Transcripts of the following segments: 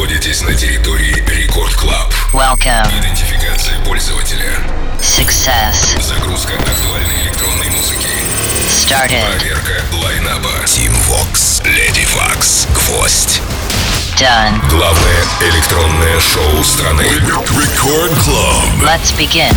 находитесь на территории Рекорд Клаб. Welcome. Идентификация пользователя. Success. Загрузка актуальной электронной музыки. Started. Проверка лайнаба. Team Vox, Lady Vox, Гвоздь. Done. Главное электронное шоу страны. Рекорд Club. Let's begin.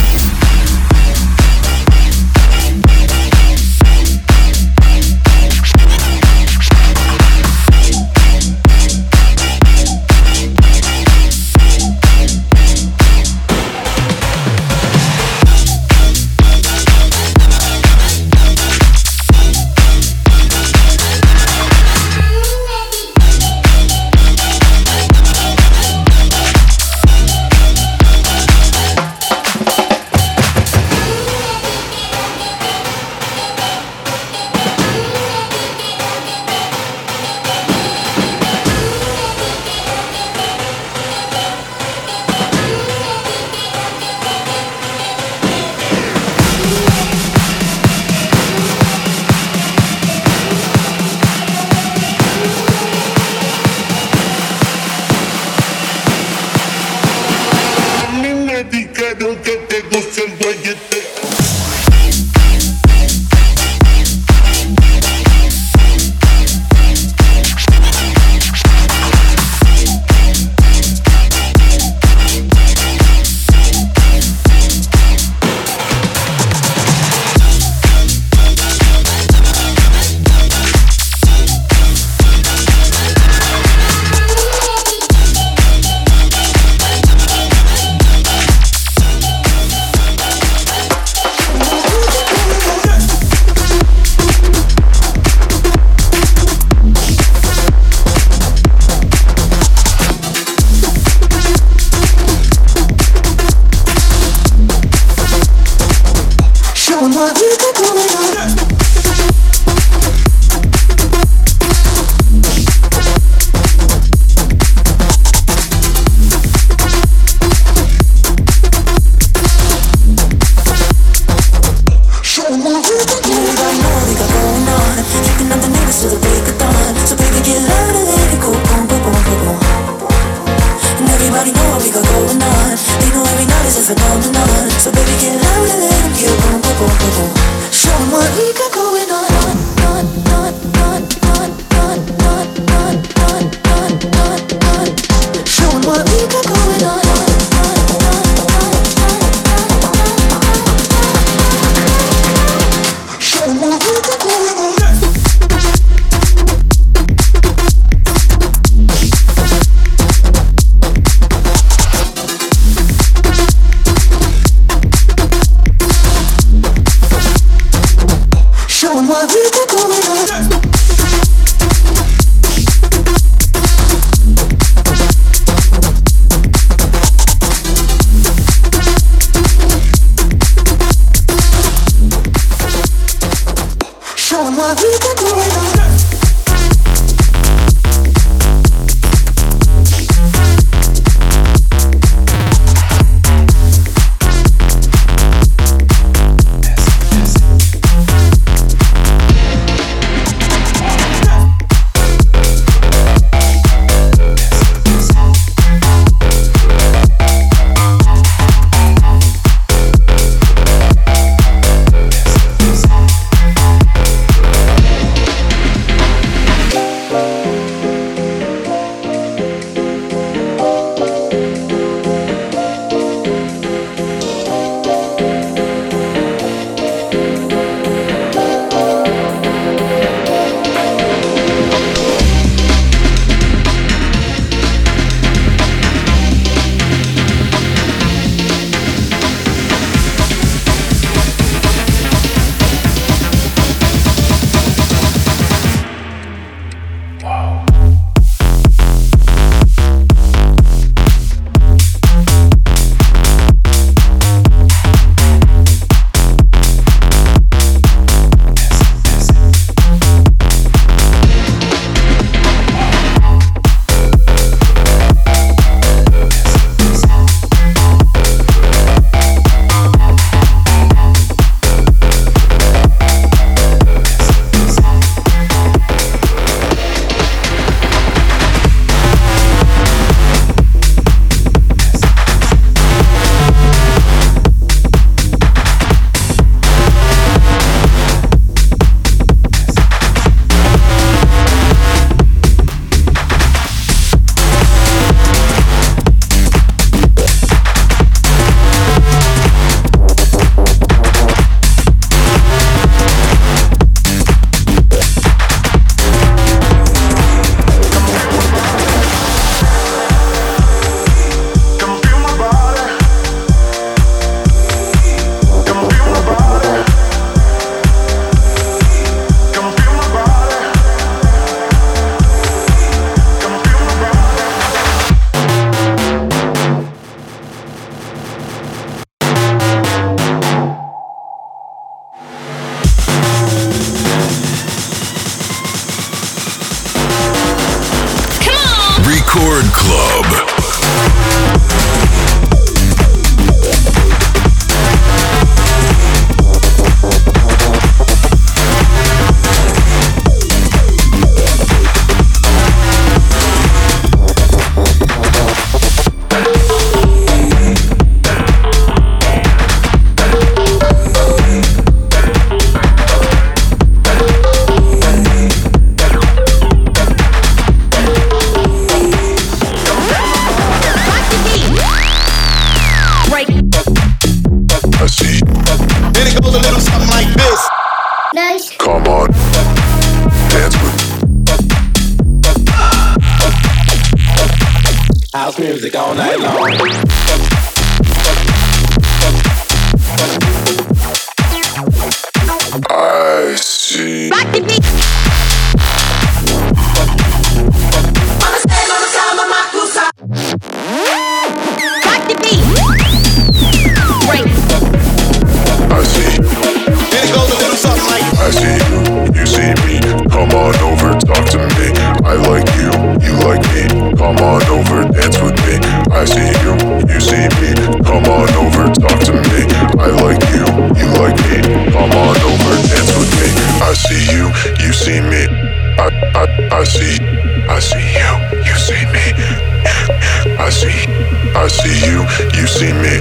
see you, you see me.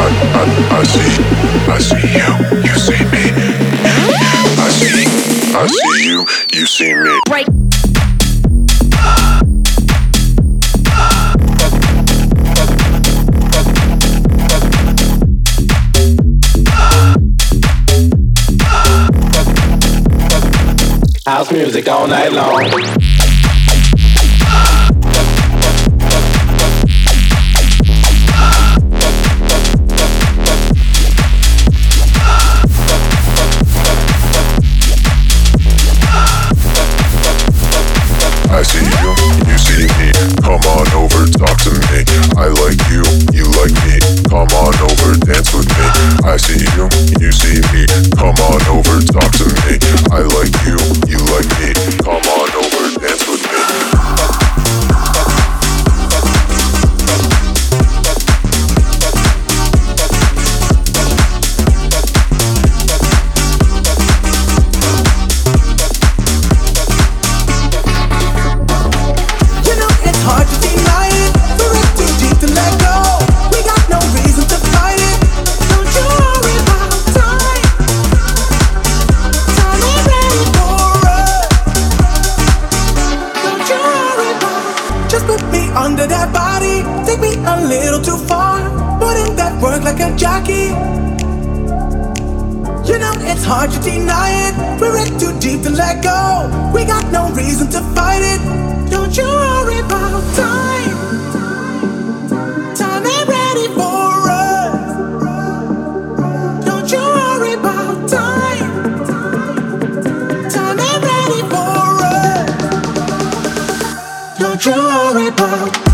I, I, I see, I see you, you see me. I see, I see you, you see me. Break. House music all night long. about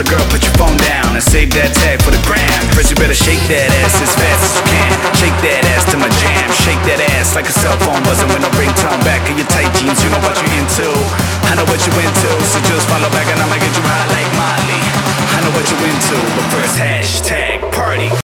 So girl, put your phone down and save that tag for the gram. First you better shake that ass as fast as you can. Shake that ass to my jam. Shake that ass like a cell phone buzzing when I bring time back in your tight jeans. You know what you into. I know what you into. So just follow back and I'ma get you high like Molly. I know what you into, but first hashtag party.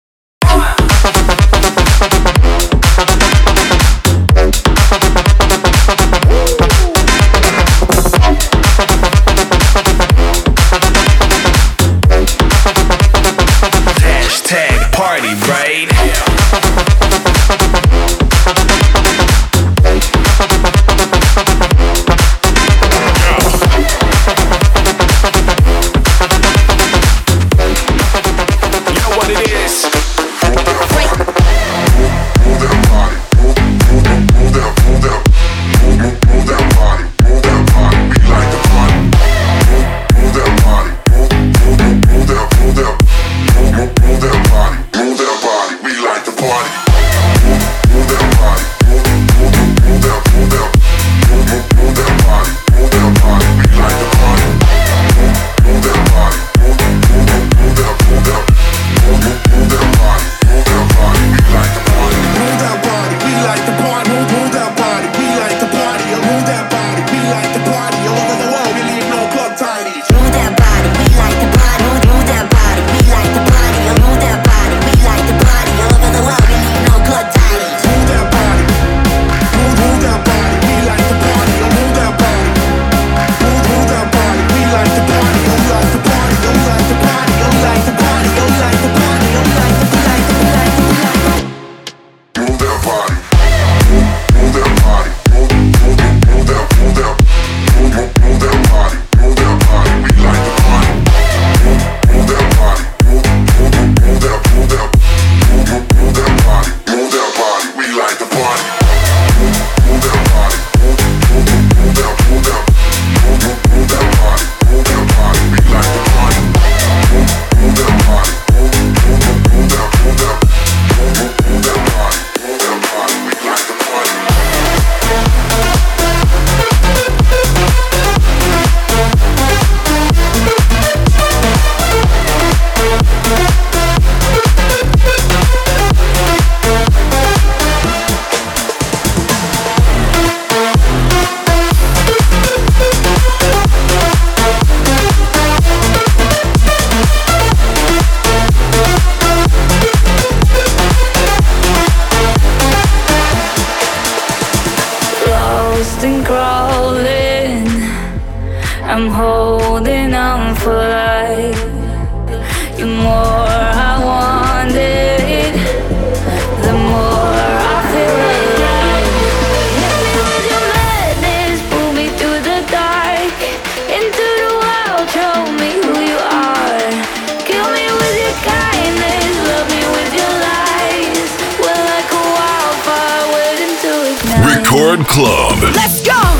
Record Club. Let's go!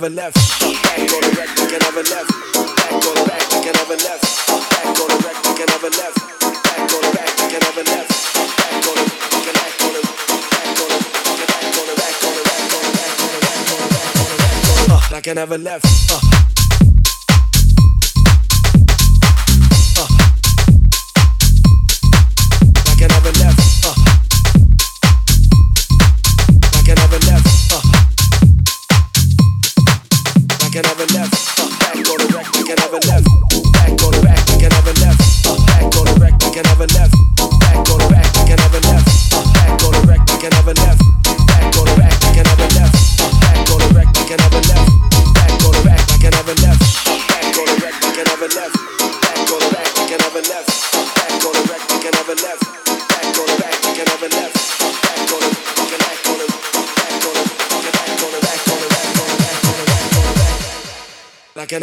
never left. Back on the wreck, like I never left. Back on the back, like I never left. Back on the wreck, like I never left. Back on the back, like I never left. Back on the back, on the back, on the back, on the back, on the back, on the back, on the back, on the back, on the back, on the back, like I never left.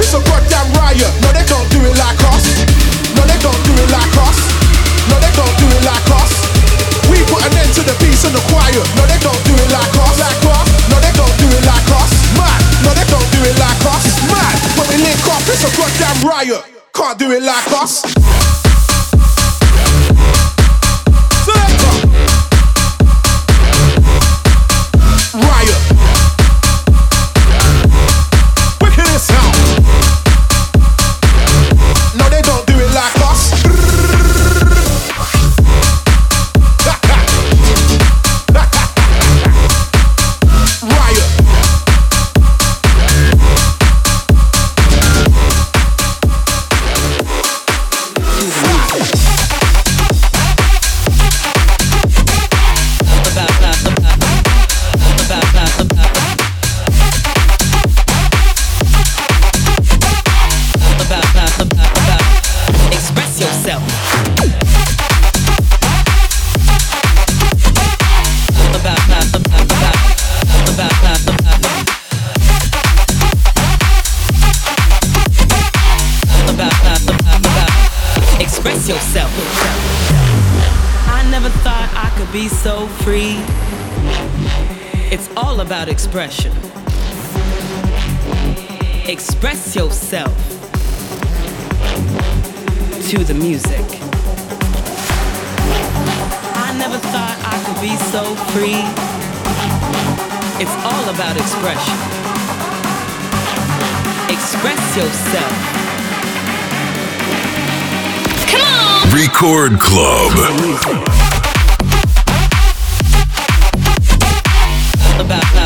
It's a It's all about expression. Express yourself to the music. I never thought I could be so free. It's all about expression. Express yourself. Come on! Record Club. About,